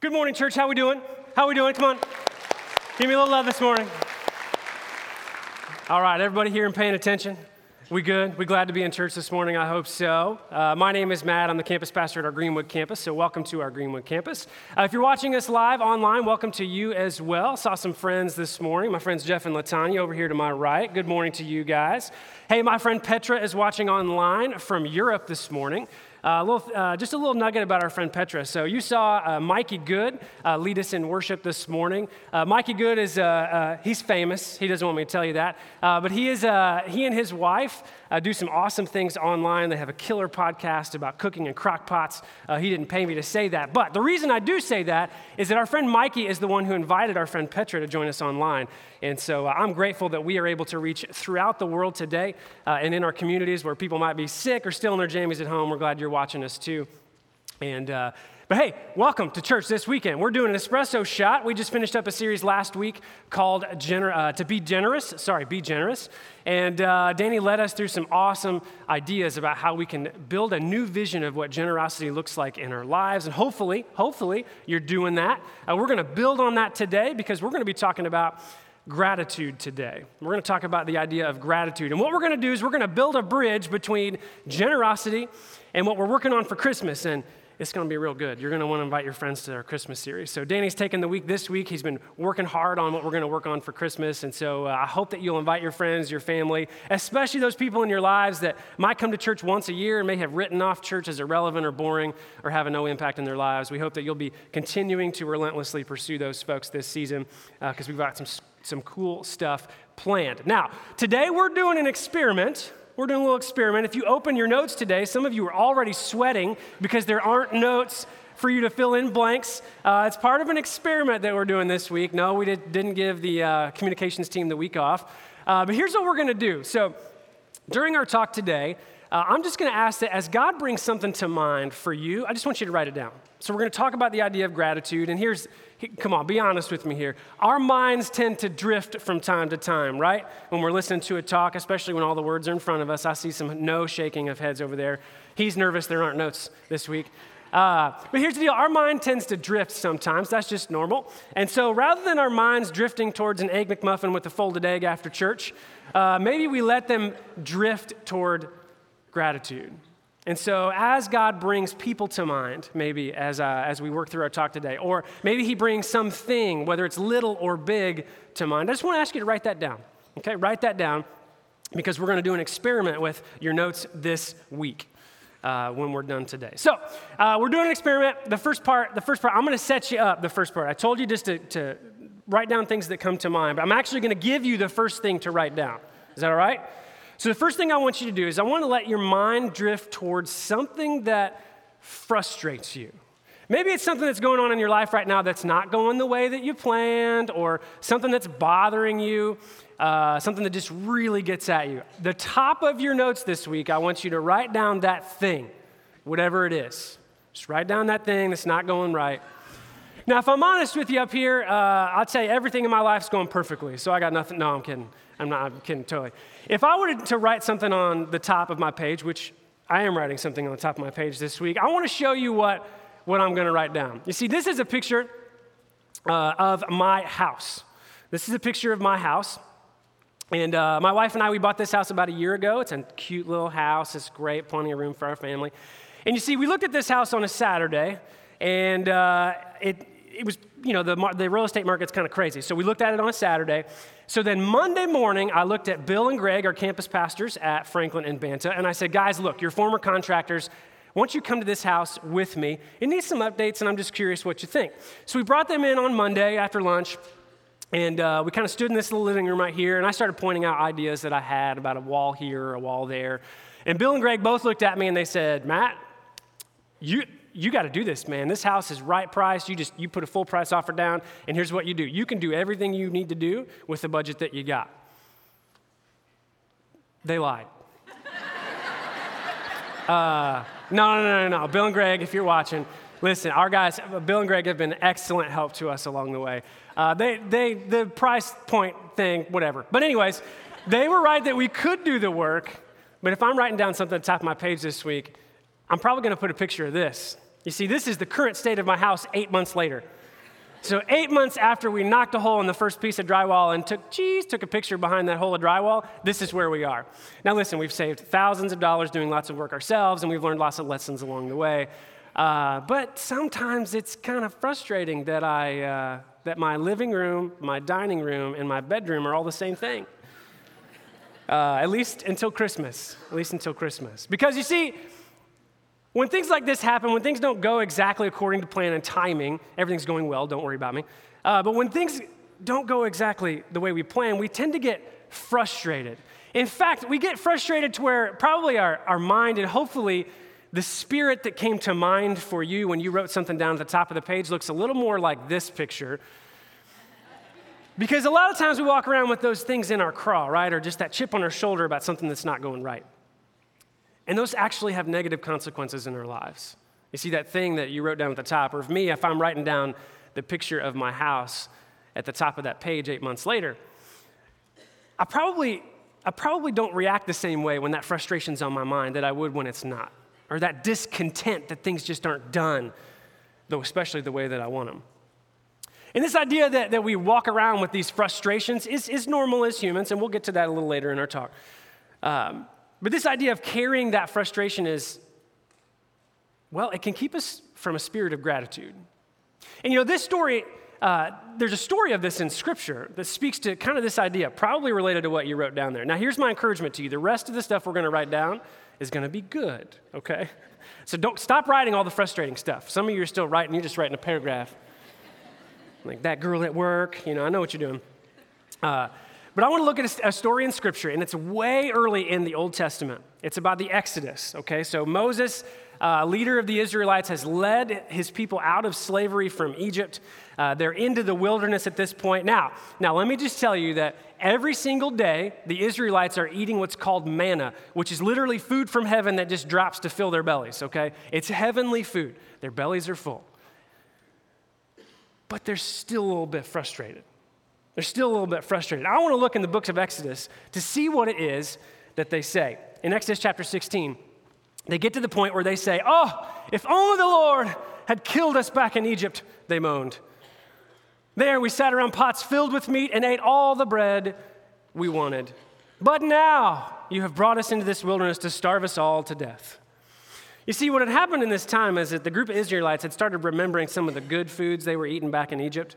Good morning, church. How we doing? How we doing? Come on. Give me a little love this morning. All right, everybody here and paying attention? We good? We glad to be in church this morning? I hope so. Uh, my name is Matt. I'm the campus pastor at our Greenwood campus, so welcome to our Greenwood campus. Uh, if you're watching us live online, welcome to you as well. Saw some friends this morning. My friends Jeff and Latanya over here to my right. Good morning to you guys. Hey, my friend Petra is watching online from Europe this morning. Uh, a little, uh, just a little nugget about our friend Petra. So you saw uh, Mikey Good uh, lead us in worship this morning. Mikey Good is he's famous. He doesn't want me to tell you that, but he is he and his wife do some awesome things online. They have a killer podcast about cooking and crock pots. he didn't pay me to say that, but the reason I do say that is that our friend Mikey is the one who invited our friend Petra to join us online. And so uh, I'm grateful that we are able to reach throughout the world today uh, and in our communities where people might be sick or still in their jammies at home. We're glad you're watching us too. And, uh, but hey, welcome to church this weekend. We're doing an espresso shot. We just finished up a series last week called Gener- uh, To Be Generous. Sorry, Be Generous. And uh, Danny led us through some awesome ideas about how we can build a new vision of what generosity looks like in our lives. And hopefully, hopefully, you're doing that. Uh, we're going to build on that today because we're going to be talking about gratitude today. We're going to talk about the idea of gratitude. And what we're going to do is we're going to build a bridge between generosity and what we're working on for Christmas. And it's going to be real good. You're going to want to invite your friends to our Christmas series. So, Danny's taken the week this week. He's been working hard on what we're going to work on for Christmas. And so, uh, I hope that you'll invite your friends, your family, especially those people in your lives that might come to church once a year and may have written off church as irrelevant or boring or having no impact in their lives. We hope that you'll be continuing to relentlessly pursue those folks this season because uh, we've got some some cool stuff planned. Now, today we're doing an experiment. We're doing a little experiment. If you open your notes today, some of you are already sweating because there aren't notes for you to fill in blanks. Uh, it's part of an experiment that we're doing this week. No, we did, not give the uh, communications team the week off. Uh, but here's what we're going to do. So, during our talk today, uh, I'm just going to ask that as God brings something to mind for you, I just want you to write it down. So, we're going to talk about the idea of gratitude. And here's, come on, be honest with me here. Our minds tend to drift from time to time, right? When we're listening to a talk, especially when all the words are in front of us. I see some no shaking of heads over there. He's nervous, there aren't notes this week. Uh, but here's the deal our mind tends to drift sometimes. That's just normal. And so rather than our minds drifting towards an Egg McMuffin with a folded egg after church, uh, maybe we let them drift toward gratitude. And so, as God brings people to mind, maybe as, uh, as we work through our talk today, or maybe He brings something, whether it's little or big, to mind, I just want to ask you to write that down. Okay, write that down because we're going to do an experiment with your notes this week. Uh, when we're done today. So uh, we're doing an experiment. The first part, the first part, I'm going to set you up. The first part, I told you just to, to write down things that come to mind, but I'm actually going to give you the first thing to write down. Is that all right? So, the first thing I want you to do is I want to let your mind drift towards something that frustrates you. Maybe it's something that's going on in your life right now that's not going the way that you planned, or something that's bothering you, uh, something that just really gets at you. The top of your notes this week, I want you to write down that thing, whatever it is. Just write down that thing that's not going right. Now, if I'm honest with you up here, uh, I'll tell you everything in my life is going perfectly, so I got nothing. No, I'm kidding. I'm not I'm kidding, totally. If I were to write something on the top of my page, which I am writing something on the top of my page this week, I want to show you what, what I'm going to write down. You see, this is a picture uh, of my house. This is a picture of my house. And uh, my wife and I, we bought this house about a year ago. It's a cute little house. It's great, plenty of room for our family. And you see, we looked at this house on a Saturday, and uh, it, it was, you know, the, the real estate market's kind of crazy. So we looked at it on a Saturday. So then Monday morning, I looked at Bill and Greg, our campus pastors at Franklin and Banta, and I said, guys, look, you're former contractors. Why don't you come to this house with me? It needs some updates, and I'm just curious what you think. So we brought them in on Monday after lunch, and uh, we kind of stood in this little living room right here, and I started pointing out ideas that I had about a wall here, a wall there. And Bill and Greg both looked at me and they said, Matt, you, you got to do this, man. This house is right price. You just you put a full price offer down, and here's what you do. You can do everything you need to do with the budget that you got. They lied. uh, no, no, no, no. Bill and Greg, if you're watching, listen. Our guys, Bill and Greg, have been excellent help to us along the way. Uh, they, they, the price point thing, whatever. But anyways, they were right that we could do the work. But if I'm writing down something at the top of my page this week, I'm probably going to put a picture of this You see, this is the current state of my house eight months later. So, eight months after we knocked a hole in the first piece of drywall and took, geez, took a picture behind that hole of drywall, this is where we are. Now, listen, we've saved thousands of dollars doing lots of work ourselves, and we've learned lots of lessons along the way. Uh, but sometimes it's kind of frustrating that, I, uh, that my living room, my dining room, and my bedroom are all the same thing. Uh, at least until Christmas. At least until Christmas. Because you see, when things like this happen, when things don't go exactly according to plan and timing, everything's going well, don't worry about me. Uh, but when things don't go exactly the way we plan, we tend to get frustrated. In fact, we get frustrated to where probably our, our mind and hopefully the spirit that came to mind for you when you wrote something down at the top of the page looks a little more like this picture. Because a lot of times we walk around with those things in our craw, right? Or just that chip on our shoulder about something that's not going right. And those actually have negative consequences in our lives. You see that thing that you wrote down at the top, or of me, if I'm writing down the picture of my house at the top of that page eight months later, I probably, I probably don't react the same way when that frustration's on my mind that I would when it's not, or that discontent that things just aren't done, though especially the way that I want them. And this idea that, that we walk around with these frustrations is, is normal as humans, and we'll get to that a little later in our talk. Um, but this idea of carrying that frustration is, well, it can keep us from a spirit of gratitude. And you know, this story, uh, there's a story of this in Scripture that speaks to kind of this idea, probably related to what you wrote down there. Now, here's my encouragement to you the rest of the stuff we're going to write down is going to be good, okay? So don't stop writing all the frustrating stuff. Some of you are still writing, you're just writing a paragraph. Like that girl at work, you know, I know what you're doing. Uh, but I want to look at a story in Scripture, and it's way early in the Old Testament. It's about the Exodus, okay? So Moses, uh, leader of the Israelites, has led his people out of slavery from Egypt. Uh, they're into the wilderness at this point. Now, now, let me just tell you that every single day, the Israelites are eating what's called manna, which is literally food from heaven that just drops to fill their bellies, okay? It's heavenly food. Their bellies are full. But they're still a little bit frustrated. They're still a little bit frustrated. I want to look in the books of Exodus to see what it is that they say. In Exodus chapter 16, they get to the point where they say, Oh, if only the Lord had killed us back in Egypt, they moaned. There we sat around pots filled with meat and ate all the bread we wanted. But now you have brought us into this wilderness to starve us all to death. You see, what had happened in this time is that the group of Israelites had started remembering some of the good foods they were eating back in Egypt.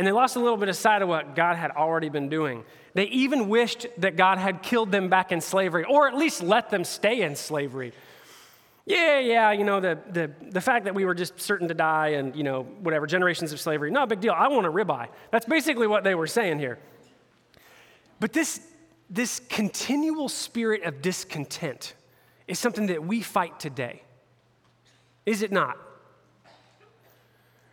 And they lost a little bit of sight of what God had already been doing. They even wished that God had killed them back in slavery, or at least let them stay in slavery. Yeah, yeah, you know, the, the, the fact that we were just certain to die and, you know, whatever, generations of slavery, no big deal. I want a ribeye. That's basically what they were saying here. But this, this continual spirit of discontent is something that we fight today. Is it not?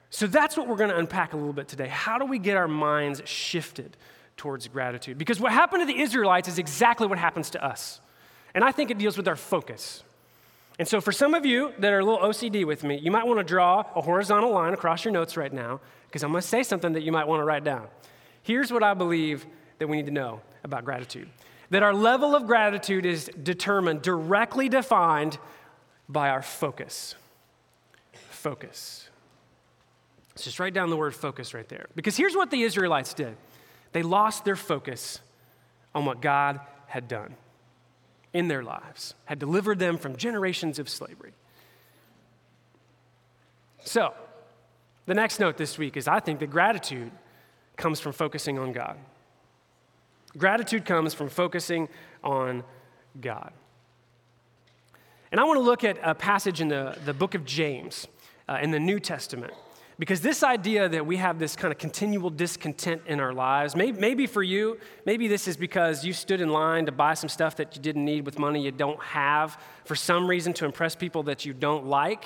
So that's what we're going to unpack a little bit today. How do we get our minds shifted towards gratitude? Because what happened to the Israelites is exactly what happens to us. And I think it deals with our focus. And so, for some of you that are a little OCD with me, you might want to draw a horizontal line across your notes right now, because I'm going to say something that you might want to write down. Here's what I believe that we need to know about gratitude that our level of gratitude is determined, directly defined by our focus. Focus. Just write down the word focus right there. Because here's what the Israelites did they lost their focus on what God had done in their lives, had delivered them from generations of slavery. So, the next note this week is I think that gratitude comes from focusing on God. Gratitude comes from focusing on God. And I want to look at a passage in the, the book of James uh, in the New Testament. Because this idea that we have this kind of continual discontent in our lives, maybe, maybe, for you, maybe this is because you stood in line to buy some stuff that you didn't need with money you don't have for some reason to impress people that you don't like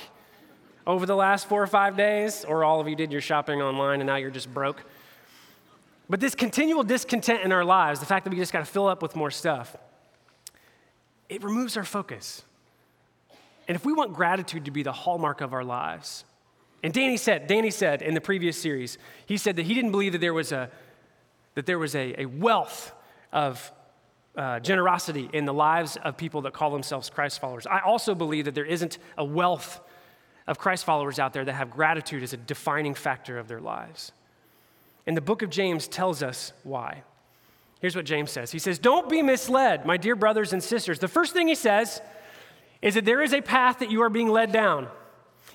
over the last four or five days, or all of you did your shopping online and now you're just broke. But this continual discontent in our lives, the fact that we just got to fill up with more stuff, it removes our focus. And if we want gratitude to be the hallmark of our lives, and Danny said, Danny said in the previous series, he said that he didn't believe that there was a, that there was a, a wealth of uh, generosity in the lives of people that call themselves Christ followers. I also believe that there isn't a wealth of Christ followers out there that have gratitude as a defining factor of their lives. And the book of James tells us why. Here's what James says He says, Don't be misled, my dear brothers and sisters. The first thing he says is that there is a path that you are being led down,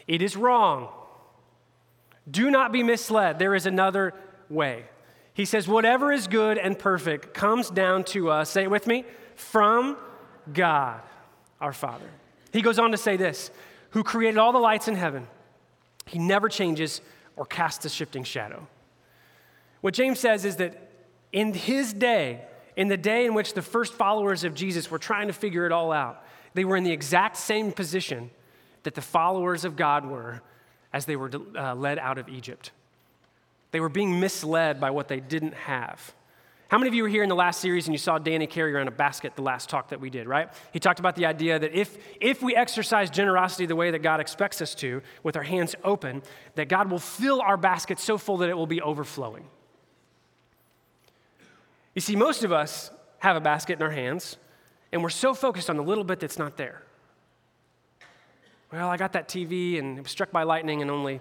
it is wrong. Do not be misled. There is another way. He says, Whatever is good and perfect comes down to us, say it with me, from God, our Father. He goes on to say this who created all the lights in heaven. He never changes or casts a shifting shadow. What James says is that in his day, in the day in which the first followers of Jesus were trying to figure it all out, they were in the exact same position that the followers of God were as they were uh, led out of Egypt. They were being misled by what they didn't have. How many of you were here in the last series and you saw Danny carry around a basket the last talk that we did, right? He talked about the idea that if, if we exercise generosity the way that God expects us to, with our hands open, that God will fill our basket so full that it will be overflowing. You see, most of us have a basket in our hands, and we're so focused on the little bit that's not there. Well, I got that TV and it was struck by lightning, and only,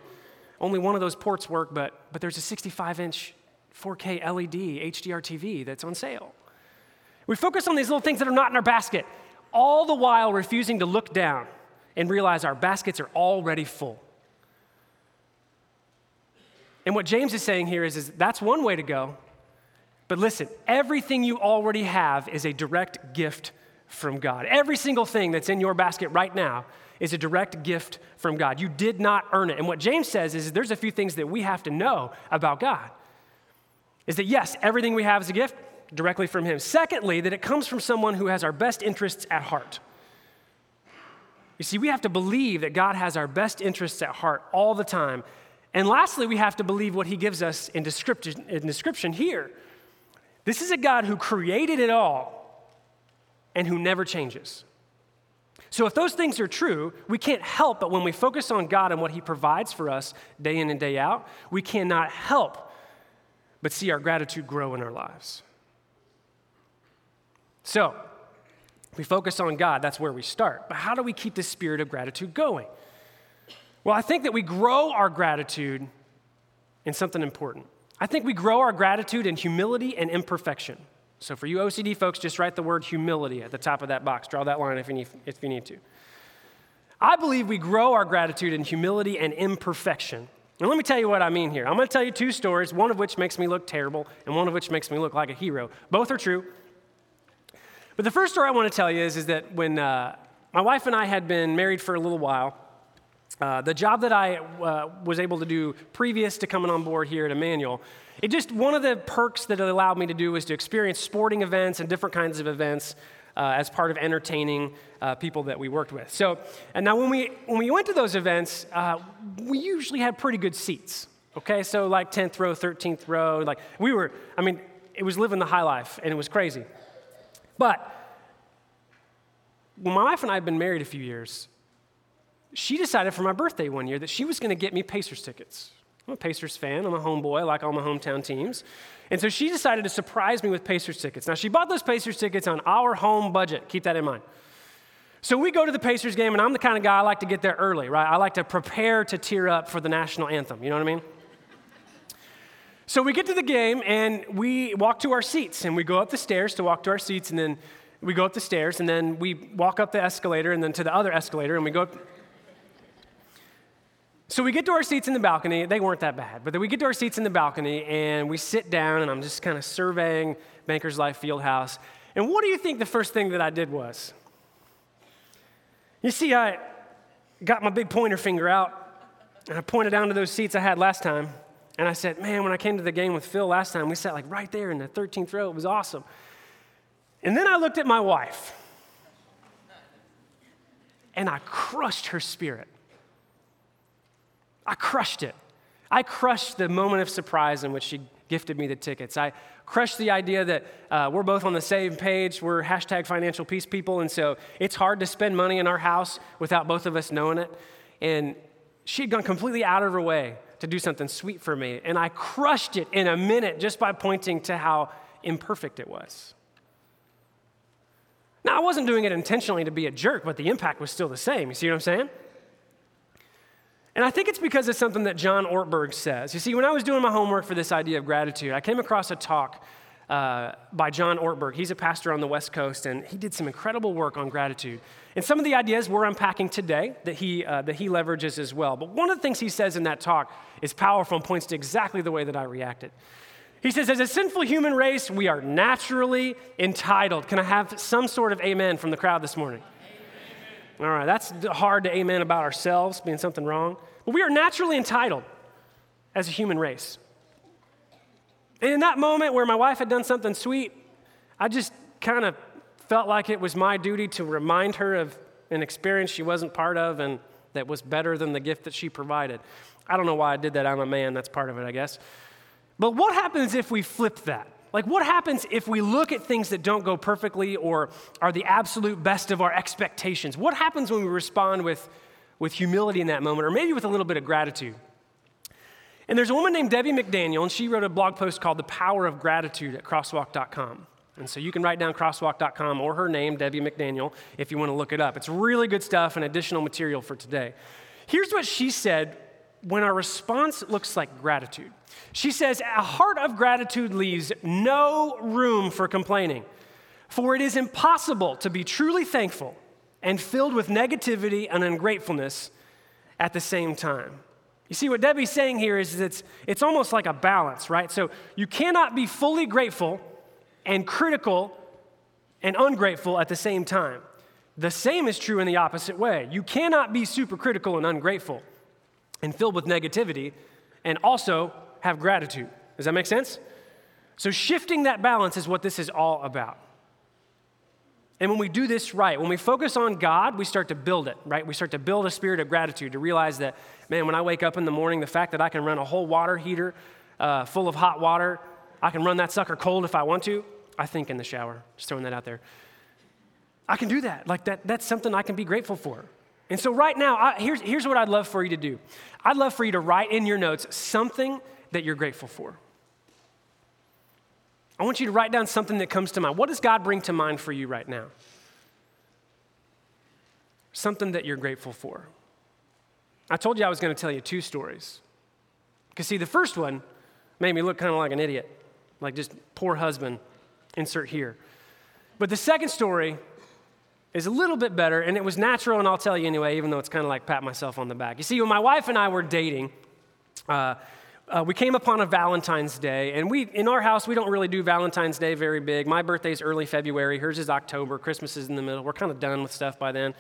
only one of those ports work, but, but there's a 65 inch 4K LED HDR TV that's on sale. We focus on these little things that are not in our basket, all the while refusing to look down and realize our baskets are already full. And what James is saying here is, is that's one way to go. But listen, everything you already have is a direct gift from God. Every single thing that's in your basket right now is a direct gift from God. You did not earn it. And what James says is there's a few things that we have to know about God. Is that yes, everything we have is a gift directly from Him. Secondly, that it comes from someone who has our best interests at heart. You see, we have to believe that God has our best interests at heart all the time. And lastly, we have to believe what He gives us in description, in description here this is a God who created it all and who never changes. So, if those things are true, we can't help but when we focus on God and what He provides for us day in and day out, we cannot help but see our gratitude grow in our lives. So, we focus on God, that's where we start. But how do we keep this spirit of gratitude going? Well, I think that we grow our gratitude in something important. I think we grow our gratitude in humility and imperfection. So for you OCD folks, just write the word humility at the top of that box. Draw that line if you need, if you need to. I believe we grow our gratitude in humility and imperfection. And let me tell you what I mean here. I'm going to tell you two stories, one of which makes me look terrible and one of which makes me look like a hero. Both are true. But the first story I want to tell you is, is that when uh, my wife and I had been married for a little while, uh, the job that I uh, was able to do previous to coming on board here at Emmanuel, it just one of the perks that it allowed me to do was to experience sporting events and different kinds of events uh, as part of entertaining uh, people that we worked with. So, and now when we when we went to those events, uh, we usually had pretty good seats. Okay, so like 10th row, 13th row, like we were. I mean, it was living the high life, and it was crazy. But when my wife and I had been married a few years, she decided for my birthday one year that she was going to get me Pacers tickets. I'm a Pacers fan. I'm a homeboy. Like all my hometown teams. And so she decided to surprise me with Pacers tickets. Now, she bought those Pacers tickets on our home budget. Keep that in mind. So we go to the Pacers game, and I'm the kind of guy I like to get there early, right? I like to prepare to tear up for the national anthem. You know what I mean? So we get to the game, and we walk to our seats, and we go up the stairs to walk to our seats, and then we go up the stairs, and then we walk up the escalator, and then to the other escalator, and we go up so we get to our seats in the balcony. They weren't that bad, but then we get to our seats in the balcony and we sit down and I'm just kind of surveying Bankers Life Fieldhouse. And what do you think the first thing that I did was? You see, I got my big pointer finger out and I pointed down to those seats I had last time. And I said, Man, when I came to the game with Phil last time, we sat like right there in the 13th row. It was awesome. And then I looked at my wife and I crushed her spirit. I crushed it. I crushed the moment of surprise in which she gifted me the tickets. I crushed the idea that uh, we're both on the same page. We're hashtag financial peace people. And so it's hard to spend money in our house without both of us knowing it. And she'd gone completely out of her way to do something sweet for me. And I crushed it in a minute just by pointing to how imperfect it was. Now, I wasn't doing it intentionally to be a jerk, but the impact was still the same. You see what I'm saying? And I think it's because of something that John Ortberg says. You see, when I was doing my homework for this idea of gratitude, I came across a talk uh, by John Ortberg. He's a pastor on the West Coast, and he did some incredible work on gratitude. And some of the ideas we're unpacking today that he, uh, that he leverages as well. But one of the things he says in that talk is powerful and points to exactly the way that I reacted. He says, as a sinful human race, we are naturally entitled. Can I have some sort of amen from the crowd this morning? All right, that's hard to amen about ourselves being something wrong. But we are naturally entitled as a human race. And in that moment where my wife had done something sweet, I just kind of felt like it was my duty to remind her of an experience she wasn't part of and that was better than the gift that she provided. I don't know why I did that. I'm a man, that's part of it, I guess. But what happens if we flip that? Like, what happens if we look at things that don't go perfectly or are the absolute best of our expectations? What happens when we respond with, with humility in that moment, or maybe with a little bit of gratitude? And there's a woman named Debbie McDaniel, and she wrote a blog post called The Power of Gratitude at crosswalk.com. And so you can write down crosswalk.com or her name, Debbie McDaniel, if you want to look it up. It's really good stuff and additional material for today. Here's what she said when our response looks like gratitude. She says, A heart of gratitude leaves no room for complaining, for it is impossible to be truly thankful and filled with negativity and ungratefulness at the same time. You see, what Debbie's saying here is it's, it's almost like a balance, right? So you cannot be fully grateful and critical and ungrateful at the same time. The same is true in the opposite way. You cannot be super critical and ungrateful and filled with negativity and also have gratitude. Does that make sense? So, shifting that balance is what this is all about. And when we do this right, when we focus on God, we start to build it, right? We start to build a spirit of gratitude to realize that, man, when I wake up in the morning, the fact that I can run a whole water heater uh, full of hot water, I can run that sucker cold if I want to. I think in the shower, just throwing that out there. I can do that. Like that, that's something I can be grateful for. And so, right now, I, here's, here's what I'd love for you to do I'd love for you to write in your notes something that you're grateful for. I want you to write down something that comes to mind. What does God bring to mind for you right now? Something that you're grateful for. I told you I was going to tell you two stories. Because, see, the first one made me look kind of like an idiot, like just poor husband, insert here. But the second story is a little bit better, and it was natural, and I'll tell you anyway, even though it's kind of like pat myself on the back. You see, when my wife and I were dating, uh, uh, we came upon a Valentine's Day, and we in our house we don't really do Valentine's Day very big. My birthday's early February, hers is October, Christmas is in the middle. We're kind of done with stuff by then.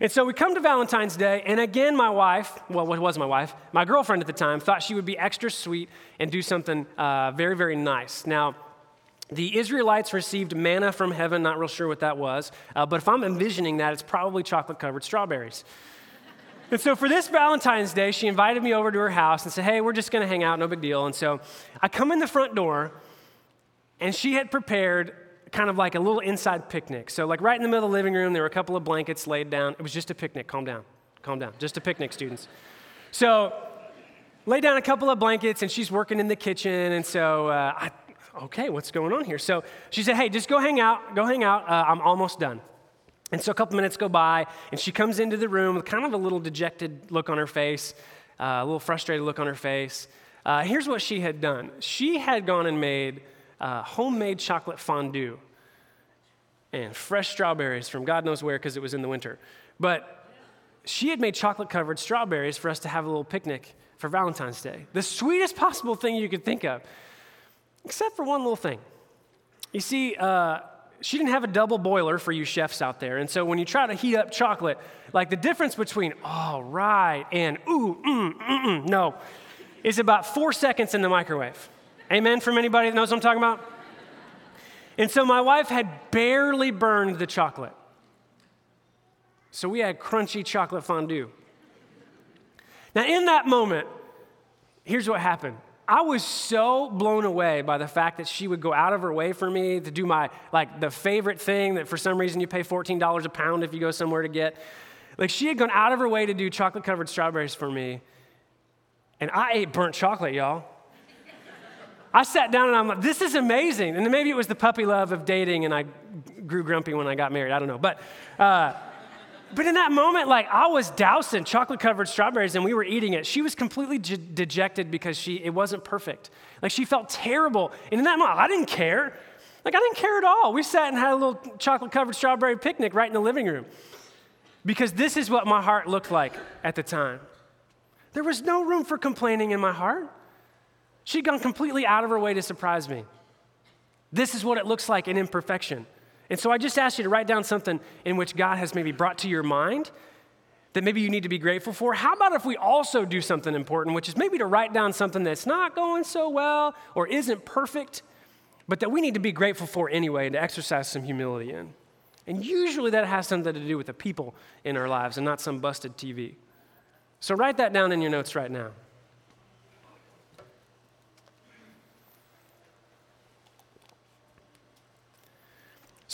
And so we come to Valentine's Day, and again, my wife, well, what was my wife? My girlfriend at the time thought she would be extra sweet and do something uh, very, very nice. Now, the Israelites received manna from heaven, not real sure what that was, uh, but if I'm envisioning that, it's probably chocolate covered strawberries. and so for this Valentine's Day, she invited me over to her house and said, Hey, we're just gonna hang out, no big deal. And so I come in the front door, and she had prepared kind of like a little inside picnic. So, like right in the middle of the living room, there were a couple of blankets laid down. It was just a picnic. Calm down. Calm down. Just a picnic, students. So, lay down a couple of blankets, and she's working in the kitchen. And so uh, I okay, what's going on here? So she said, hey, just go hang out, go hang out. Uh, I'm almost done. And so a couple minutes go by, and she comes into the room with kind of a little dejected look on her face, uh, a little frustrated look on her face. Uh, here's what she had done she had gone and made uh, homemade chocolate fondue and fresh strawberries from God knows where because it was in the winter. But she had made chocolate covered strawberries for us to have a little picnic for Valentine's Day. The sweetest possible thing you could think of except for one little thing. You see, uh, she didn't have a double boiler for you chefs out there. And so when you try to heat up chocolate, like the difference between, all right, and ooh, mm, mm, mm, no, is about four seconds in the microwave. Amen from anybody that knows what I'm talking about? And so my wife had barely burned the chocolate. So we had crunchy chocolate fondue. Now, in that moment, here's what happened I was so blown away by the fact that she would go out of her way for me to do my, like, the favorite thing that for some reason you pay $14 a pound if you go somewhere to get. Like, she had gone out of her way to do chocolate covered strawberries for me. And I ate burnt chocolate, y'all. I sat down and I'm like, this is amazing. And maybe it was the puppy love of dating and I grew grumpy when I got married. I don't know. But, uh, but in that moment, like I was dousing chocolate covered strawberries and we were eating it. She was completely dejected because she, it wasn't perfect. Like she felt terrible. And in that moment, I didn't care. Like I didn't care at all. We sat and had a little chocolate covered strawberry picnic right in the living room because this is what my heart looked like at the time. There was no room for complaining in my heart. She'd gone completely out of her way to surprise me. This is what it looks like in imperfection. And so I just asked you to write down something in which God has maybe brought to your mind that maybe you need to be grateful for. How about if we also do something important, which is maybe to write down something that's not going so well or isn't perfect, but that we need to be grateful for anyway and to exercise some humility in? And usually that has something to do with the people in our lives and not some busted TV. So write that down in your notes right now.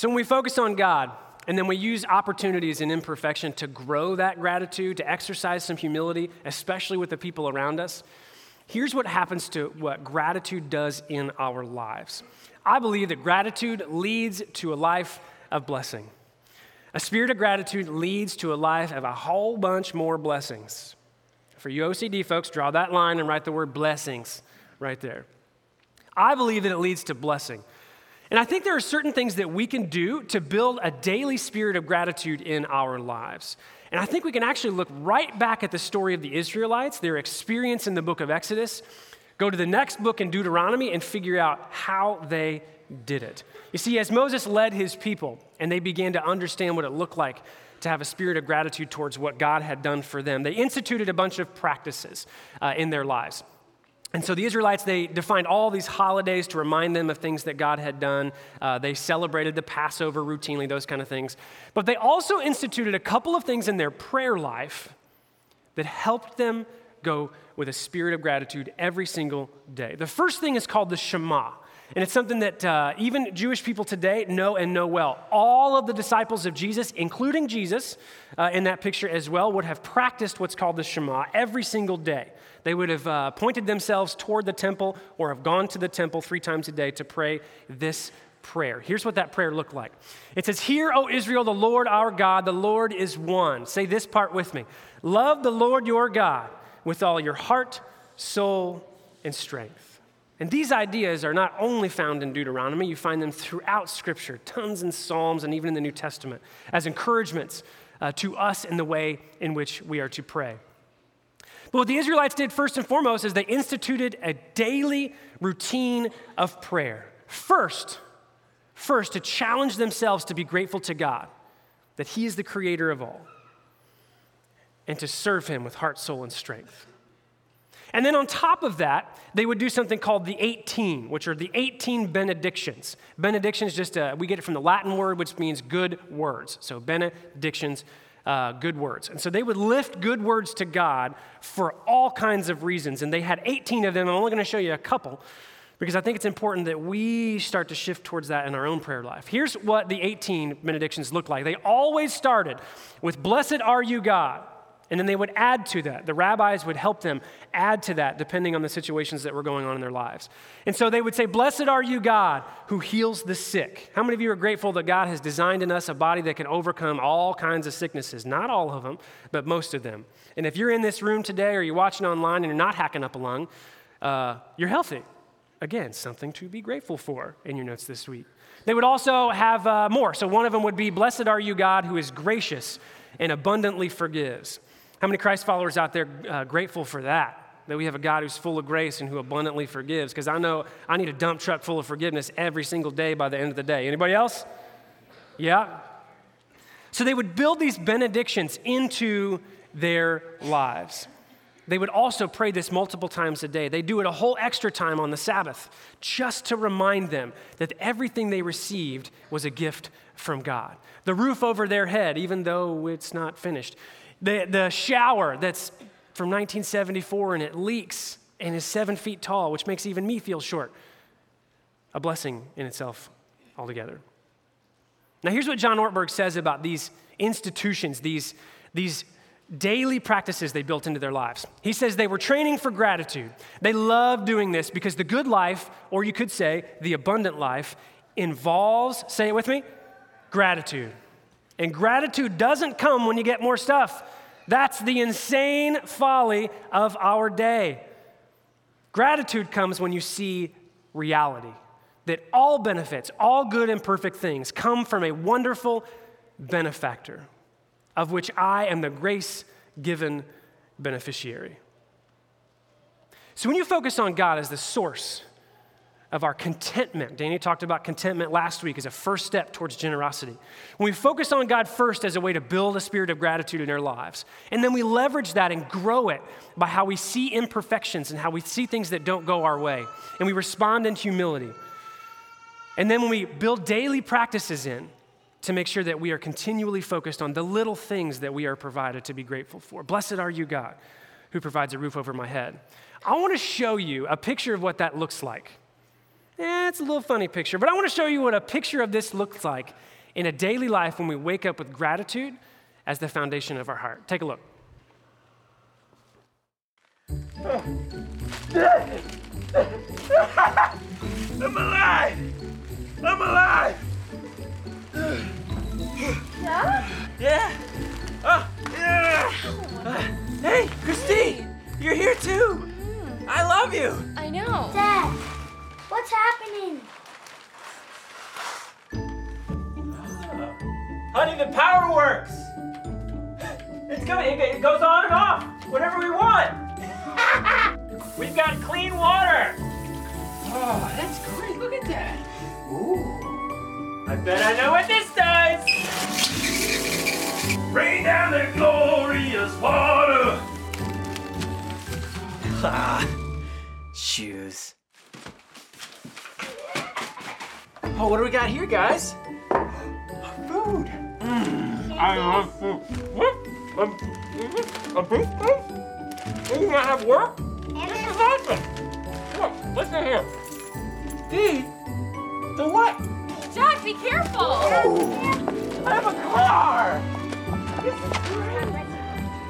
So when we focus on God, and then we use opportunities and imperfection to grow that gratitude, to exercise some humility, especially with the people around us. Here's what happens to what gratitude does in our lives. I believe that gratitude leads to a life of blessing. A spirit of gratitude leads to a life of a whole bunch more blessings. For you OCD folks, draw that line and write the word blessings right there. I believe that it leads to blessing. And I think there are certain things that we can do to build a daily spirit of gratitude in our lives. And I think we can actually look right back at the story of the Israelites, their experience in the book of Exodus, go to the next book in Deuteronomy, and figure out how they did it. You see, as Moses led his people and they began to understand what it looked like to have a spirit of gratitude towards what God had done for them, they instituted a bunch of practices uh, in their lives. And so the Israelites, they defined all these holidays to remind them of things that God had done. Uh, they celebrated the Passover routinely, those kind of things. But they also instituted a couple of things in their prayer life that helped them go with a spirit of gratitude every single day. The first thing is called the Shema. And it's something that uh, even Jewish people today know and know well. All of the disciples of Jesus, including Jesus uh, in that picture as well, would have practiced what's called the Shema every single day. They would have uh, pointed themselves toward the temple or have gone to the temple three times a day to pray this prayer. Here's what that prayer looked like it says, Hear, O Israel, the Lord our God, the Lord is one. Say this part with me Love the Lord your God with all your heart, soul, and strength. And these ideas are not only found in Deuteronomy, you find them throughout Scripture, tons in Psalms and even in the New Testament, as encouragements uh, to us in the way in which we are to pray. But what the Israelites did first and foremost is they instituted a daily routine of prayer. First, first to challenge themselves to be grateful to God that He is the creator of all and to serve Him with heart, soul, and strength. And then on top of that, they would do something called the 18, which are the 18 benedictions. Benedictions, just a, we get it from the Latin word, which means good words. So benedictions, uh, good words. And so they would lift good words to God for all kinds of reasons. And they had 18 of them. I'm only going to show you a couple because I think it's important that we start to shift towards that in our own prayer life. Here's what the 18 benedictions look like. They always started with, Blessed are you, God. And then they would add to that. The rabbis would help them add to that depending on the situations that were going on in their lives. And so they would say, Blessed are you, God, who heals the sick. How many of you are grateful that God has designed in us a body that can overcome all kinds of sicknesses? Not all of them, but most of them. And if you're in this room today or you're watching online and you're not hacking up a lung, uh, you're healthy. Again, something to be grateful for in your notes this week. They would also have uh, more. So one of them would be, Blessed are you, God, who is gracious and abundantly forgives. How many Christ followers out there uh, grateful for that? That we have a God who's full of grace and who abundantly forgives? Because I know I need a dump truck full of forgiveness every single day by the end of the day. Anybody else? Yeah? So they would build these benedictions into their lives. They would also pray this multiple times a day. They do it a whole extra time on the Sabbath just to remind them that everything they received was a gift from God. The roof over their head, even though it's not finished, the, the shower that's from 1974 and it leaks and is seven feet tall, which makes even me feel short. A blessing in itself altogether. Now, here's what John Ortberg says about these institutions, these, these daily practices they built into their lives. He says they were training for gratitude. They loved doing this because the good life, or you could say the abundant life, involves, say it with me, gratitude. And gratitude doesn't come when you get more stuff. That's the insane folly of our day. Gratitude comes when you see reality that all benefits, all good and perfect things come from a wonderful benefactor, of which I am the grace given beneficiary. So when you focus on God as the source of our contentment, Danny talked about contentment last week as a first step towards generosity. When we focus on God first as a way to build a spirit of gratitude in our lives, and then we leverage that and grow it by how we see imperfections and how we see things that don't go our way, and we respond in humility. And then when we build daily practices in to make sure that we are continually focused on the little things that we are provided to be grateful for. Blessed are you, God, who provides a roof over my head. I want to show you a picture of what that looks like. Eh, it's a little funny picture, but I want to show you what a picture of this looks like in a daily life when we wake up with gratitude as the foundation of our heart. Take a look. I'm alive! I'm alive! Yeah? Yeah! Oh, yeah! Uh, hey, Christine! You're here too! I love you! I know. Dad, got clean water! Oh, that's great, look at that! Ooh. I bet I know what this does! Rain down the glorious water! Ah, shoes. Oh, what do we got here, guys? Food. I love food. What? A, a beef steak? You gonna have work? Awesome. Look, listen here. Dee, the what? Jack, be careful. Oh, I have a car. This is great.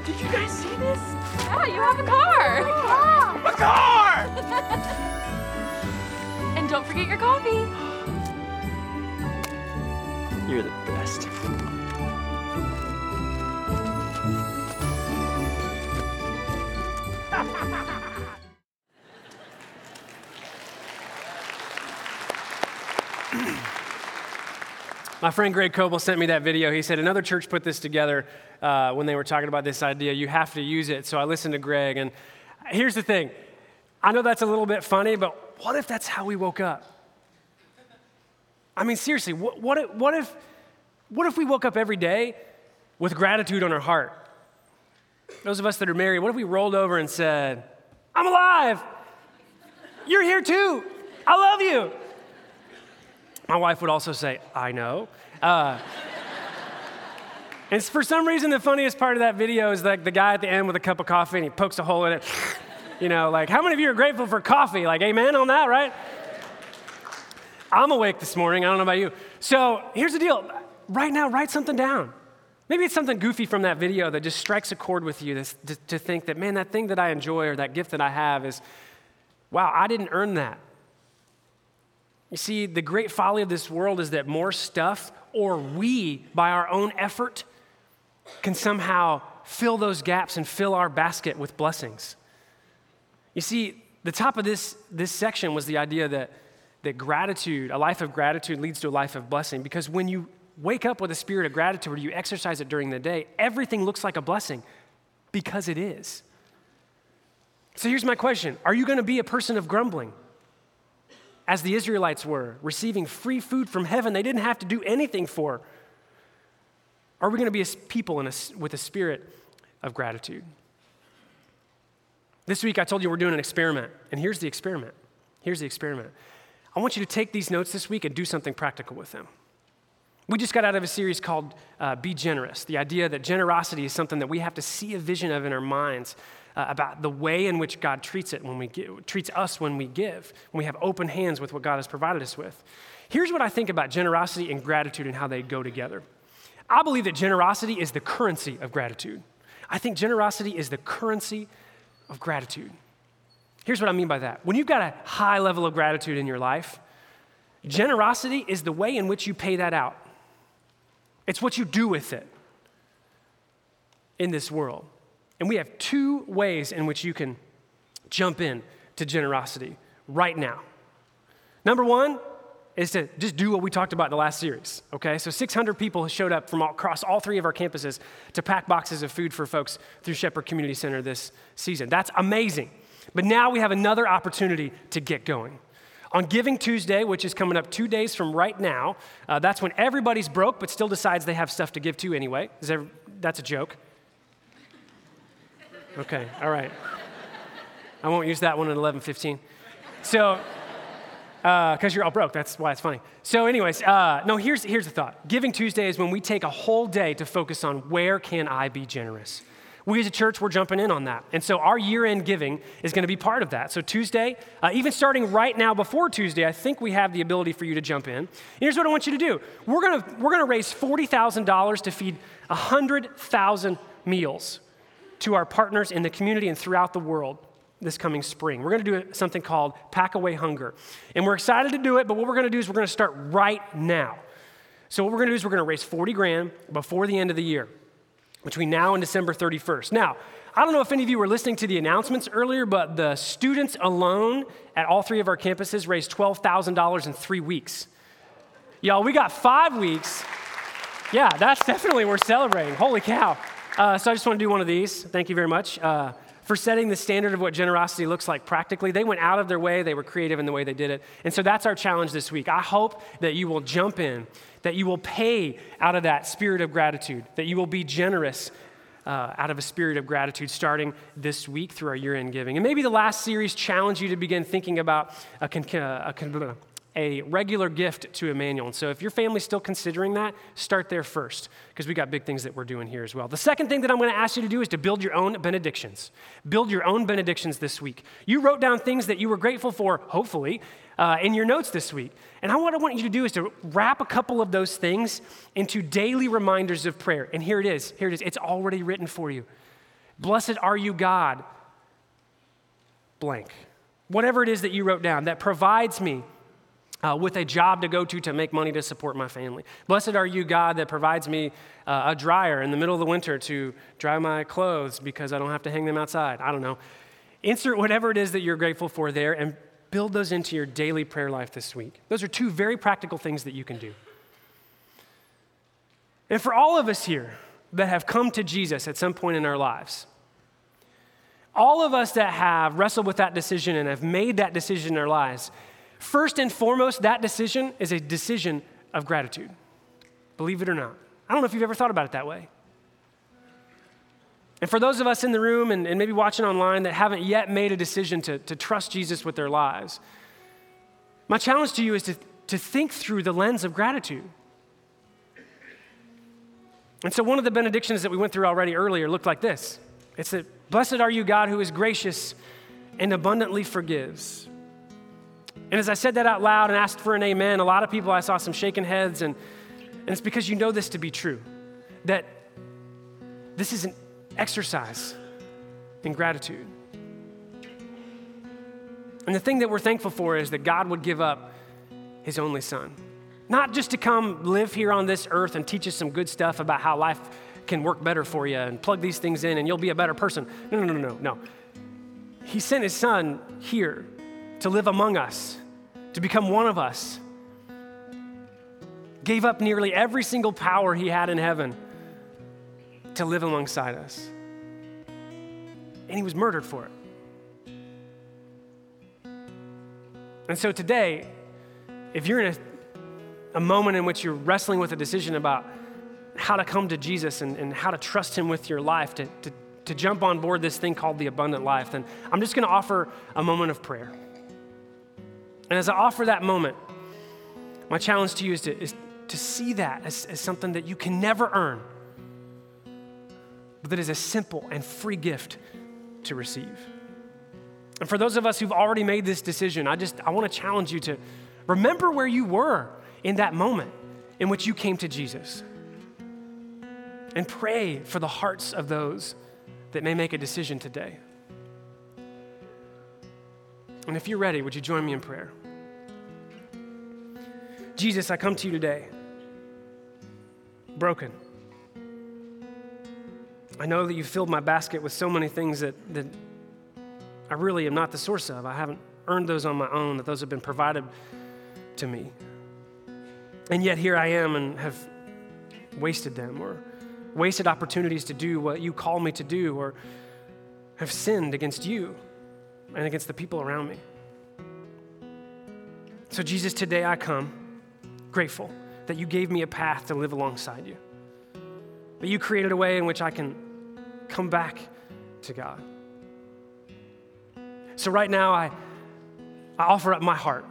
Did you guys see this? Yeah, you have a car. Mom, A car! And don't forget your coffee. You're the best. My friend Greg Coble sent me that video. He said another church put this together uh, when they were talking about this idea. You have to use it. So I listened to Greg. And here's the thing I know that's a little bit funny, but what if that's how we woke up? I mean, seriously, what, what, if, what, if, what if we woke up every day with gratitude on our heart? Those of us that are married, what if we rolled over and said, I'm alive? You're here too. I love you. My wife would also say, I know. Uh, and for some reason, the funniest part of that video is like the guy at the end with a cup of coffee and he pokes a hole in it. You know, like, how many of you are grateful for coffee? Like, amen on that, right? I'm awake this morning. I don't know about you. So here's the deal right now, write something down. Maybe it's something goofy from that video that just strikes a chord with you to, to think that, man, that thing that I enjoy or that gift that I have is, wow, I didn't earn that. You see, the great folly of this world is that more stuff, or we, by our own effort, can somehow fill those gaps and fill our basket with blessings. You see, the top of this, this section was the idea that, that gratitude, a life of gratitude, leads to a life of blessing. Because when you wake up with a spirit of gratitude, or you exercise it during the day, everything looks like a blessing because it is. So here's my question Are you going to be a person of grumbling? As the Israelites were, receiving free food from heaven they didn't have to do anything for. Are we going to be a people a, with a spirit of gratitude? This week I told you we're doing an experiment, and here's the experiment. Here's the experiment. I want you to take these notes this week and do something practical with them. We just got out of a series called uh, Be Generous, the idea that generosity is something that we have to see a vision of in our minds uh, about the way in which God treats it when we give, treats us when we give, when we have open hands with what God has provided us with. Here's what I think about generosity and gratitude and how they go together. I believe that generosity is the currency of gratitude. I think generosity is the currency of gratitude. Here's what I mean by that. When you've got a high level of gratitude in your life, generosity is the way in which you pay that out. it's what you do with it in this world. And we have two ways in which you can jump in to generosity right now. Number one is to just do what we talked about in the last series, okay? So 600 people showed up from all, across all three of our campuses to pack boxes of food for folks through Shepherd Community Center this season. That's amazing. But now we have another opportunity to get going. On Giving Tuesday, which is coming up two days from right now, uh, that's when everybody's broke but still decides they have stuff to give to anyway. There, that's a joke. Okay, all right. I won't use that one at 11:15. So, because uh, you're all broke, that's why it's funny. So, anyways, uh, no. Here's here's the thought. Giving Tuesday is when we take a whole day to focus on where can I be generous. We as a church, we're jumping in on that. And so our year end giving is going to be part of that. So, Tuesday, uh, even starting right now before Tuesday, I think we have the ability for you to jump in. And here's what I want you to do we're going to, we're going to raise $40,000 to feed 100,000 meals to our partners in the community and throughout the world this coming spring. We're going to do something called Pack Away Hunger. And we're excited to do it, but what we're going to do is we're going to start right now. So, what we're going to do is we're going to raise 40 grand before the end of the year, between now and December 31st. Now, I don't know if any of you were listening to the announcements earlier, but the students alone at all three of our campuses raised $12,000 in three weeks. Y'all, we got five weeks. Yeah, that's definitely worth celebrating. Holy cow. Uh, so I just want to do one of these. Thank you very much uh, for setting the standard of what generosity looks like practically. They went out of their way, they were creative in the way they did it. And so that's our challenge this week. I hope that you will jump in, that you will pay out of that spirit of gratitude, that you will be generous uh, out of a spirit of gratitude starting this week through our year end giving. And maybe the last series challenged you to begin thinking about a, con- a, con- a regular gift to Emmanuel. And so if your family's still considering that, start there first, because we got big things that we're doing here as well. The second thing that I'm going to ask you to do is to build your own benedictions. Build your own benedictions this week. You wrote down things that you were grateful for, hopefully, uh, in your notes this week. And what I want you to do is to wrap a couple of those things into daily reminders of prayer. And here it is. Here it is. It's already written for you. Blessed are you, God, blank. Whatever it is that you wrote down that provides me uh, with a job to go to to make money to support my family. Blessed are you, God, that provides me uh, a dryer in the middle of the winter to dry my clothes because I don't have to hang them outside. I don't know. Insert whatever it is that you're grateful for there and build those into your daily prayer life this week. Those are two very practical things that you can do. And for all of us here that have come to Jesus at some point in our lives, all of us that have wrestled with that decision and have made that decision in our lives, First and foremost, that decision is a decision of gratitude. Believe it or not. I don't know if you've ever thought about it that way. And for those of us in the room and, and maybe watching online that haven't yet made a decision to, to trust Jesus with their lives, my challenge to you is to, to think through the lens of gratitude. And so, one of the benedictions that we went through already earlier looked like this it's that, Blessed are you, God, who is gracious and abundantly forgives. And as I said that out loud and asked for an amen, a lot of people I saw some shaking heads, and, and it's because you know this to be true that this is an exercise in gratitude. And the thing that we're thankful for is that God would give up his only son. Not just to come live here on this earth and teach us some good stuff about how life can work better for you and plug these things in and you'll be a better person. No, no, no, no, no. He sent his son here to live among us, to become one of us. Gave up nearly every single power he had in heaven to live alongside us. And he was murdered for it. And so today, if you're in a, a moment in which you're wrestling with a decision about how to come to Jesus and, and how to trust him with your life, to, to, to jump on board this thing called the abundant life, then I'm just going to offer a moment of prayer. And as I offer that moment, my challenge to you is to, is to see that as, as something that you can never earn, but that is a simple and free gift to receive. And for those of us who've already made this decision, I just I want to challenge you to remember where you were in that moment in which you came to Jesus. And pray for the hearts of those that may make a decision today. And if you're ready, would you join me in prayer? Jesus, I come to you today broken. I know that you filled my basket with so many things that, that I really am not the source of. I haven't earned those on my own, that those have been provided to me. And yet here I am and have wasted them or wasted opportunities to do what you call me to do or have sinned against you and against the people around me. So, Jesus, today I come grateful that you gave me a path to live alongside you, that you created a way in which I can come back to God. So, right now, I, I offer up my heart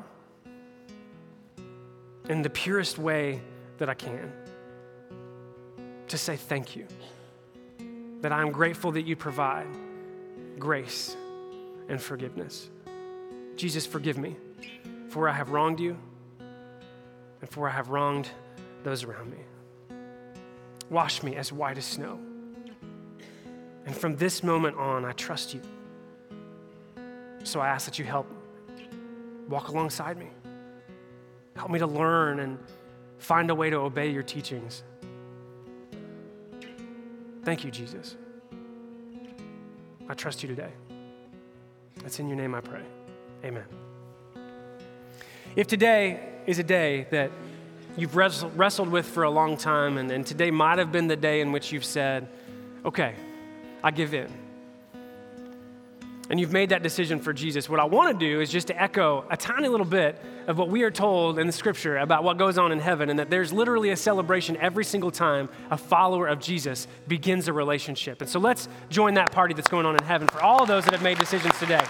in the purest way that I can to say thank you, that I'm grateful that you provide grace and forgiveness. Jesus, forgive me for where I have wronged you and for I have wronged those around me. Wash me as white as snow. And from this moment on, I trust you. So I ask that you help walk alongside me. Help me to learn and find a way to obey your teachings. Thank you, Jesus. I trust you today. It's in your name I pray. Amen. If today is a day that you've wrestled with for a long time, and, and today might have been the day in which you've said, okay, I give in. And you've made that decision for Jesus. What I want to do is just to echo a tiny little bit of what we are told in the scripture about what goes on in heaven, and that there's literally a celebration every single time a follower of Jesus begins a relationship. And so let's join that party that's going on in heaven for all of those that have made decisions today.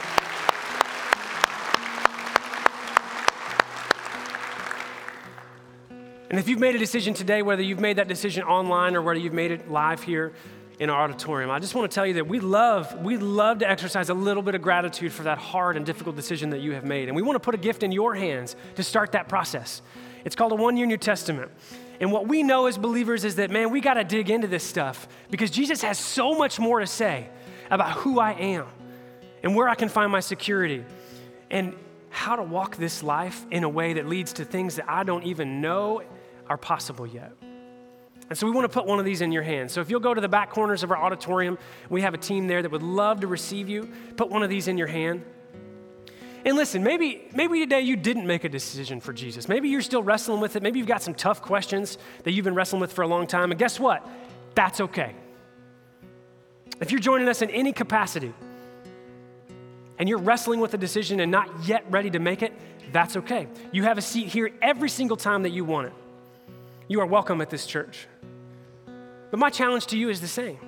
And if you've made a decision today, whether you've made that decision online or whether you've made it live here in our auditorium, I just want to tell you that we love, we love to exercise a little bit of gratitude for that hard and difficult decision that you have made. And we want to put a gift in your hands to start that process. It's called a one year New Testament. And what we know as believers is that, man, we got to dig into this stuff because Jesus has so much more to say about who I am and where I can find my security. And how to walk this life in a way that leads to things that I don't even know are possible yet. And so we want to put one of these in your hands. So if you'll go to the back corners of our auditorium, we have a team there that would love to receive you. Put one of these in your hand. And listen, maybe, maybe today you didn't make a decision for Jesus. Maybe you're still wrestling with it. Maybe you've got some tough questions that you've been wrestling with for a long time. And guess what? That's okay. If you're joining us in any capacity and you're wrestling with a decision and not yet ready to make it, that's okay. You have a seat here every single time that you want it you are welcome at this church. But my challenge to you is the same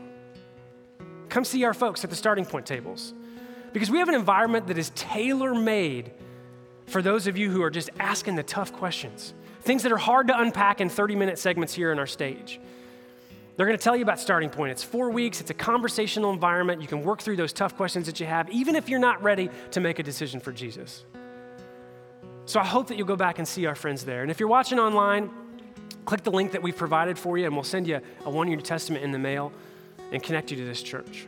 come see our folks at the starting point tables because we have an environment that is tailor made for those of you who are just asking the tough questions, things that are hard to unpack in 30 minute segments here on our stage. They're going to tell you about Starting Point. It's four weeks, it's a conversational environment. You can work through those tough questions that you have, even if you're not ready to make a decision for Jesus. So I hope that you'll go back and see our friends there. And if you're watching online, click the link that we've provided for you, and we'll send you a one year testament in the mail and connect you to this church.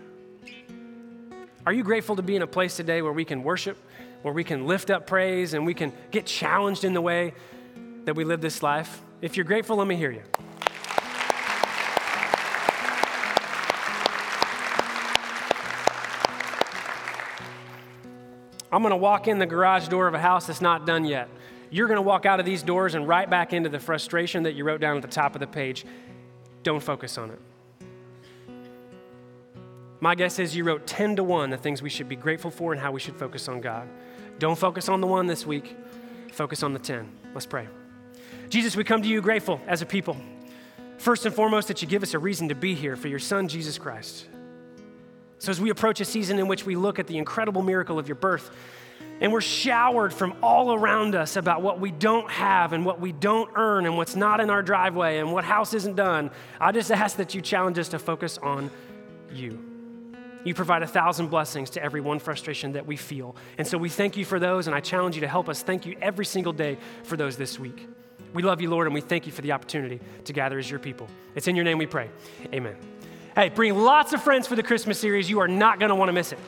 Are you grateful to be in a place today where we can worship, where we can lift up praise, and we can get challenged in the way that we live this life? If you're grateful, let me hear you. I'm going to walk in the garage door of a house that's not done yet you're going to walk out of these doors and right back into the frustration that you wrote down at the top of the page. Don't focus on it. My guess is you wrote 10 to 1 the things we should be grateful for and how we should focus on God. Don't focus on the one this week, focus on the 10. Let's pray. Jesus, we come to you grateful as a people. First and foremost, that you give us a reason to be here for your Son, Jesus Christ. So, as we approach a season in which we look at the incredible miracle of your birth, and we're showered from all around us about what we don't have and what we don't earn and what's not in our driveway and what house isn't done. I just ask that you challenge us to focus on you. You provide a thousand blessings to every one frustration that we feel. And so we thank you for those, and I challenge you to help us thank you every single day for those this week. We love you, Lord, and we thank you for the opportunity to gather as your people. It's in your name we pray. Amen. Hey, bring lots of friends for the Christmas series. You are not going to want to miss it.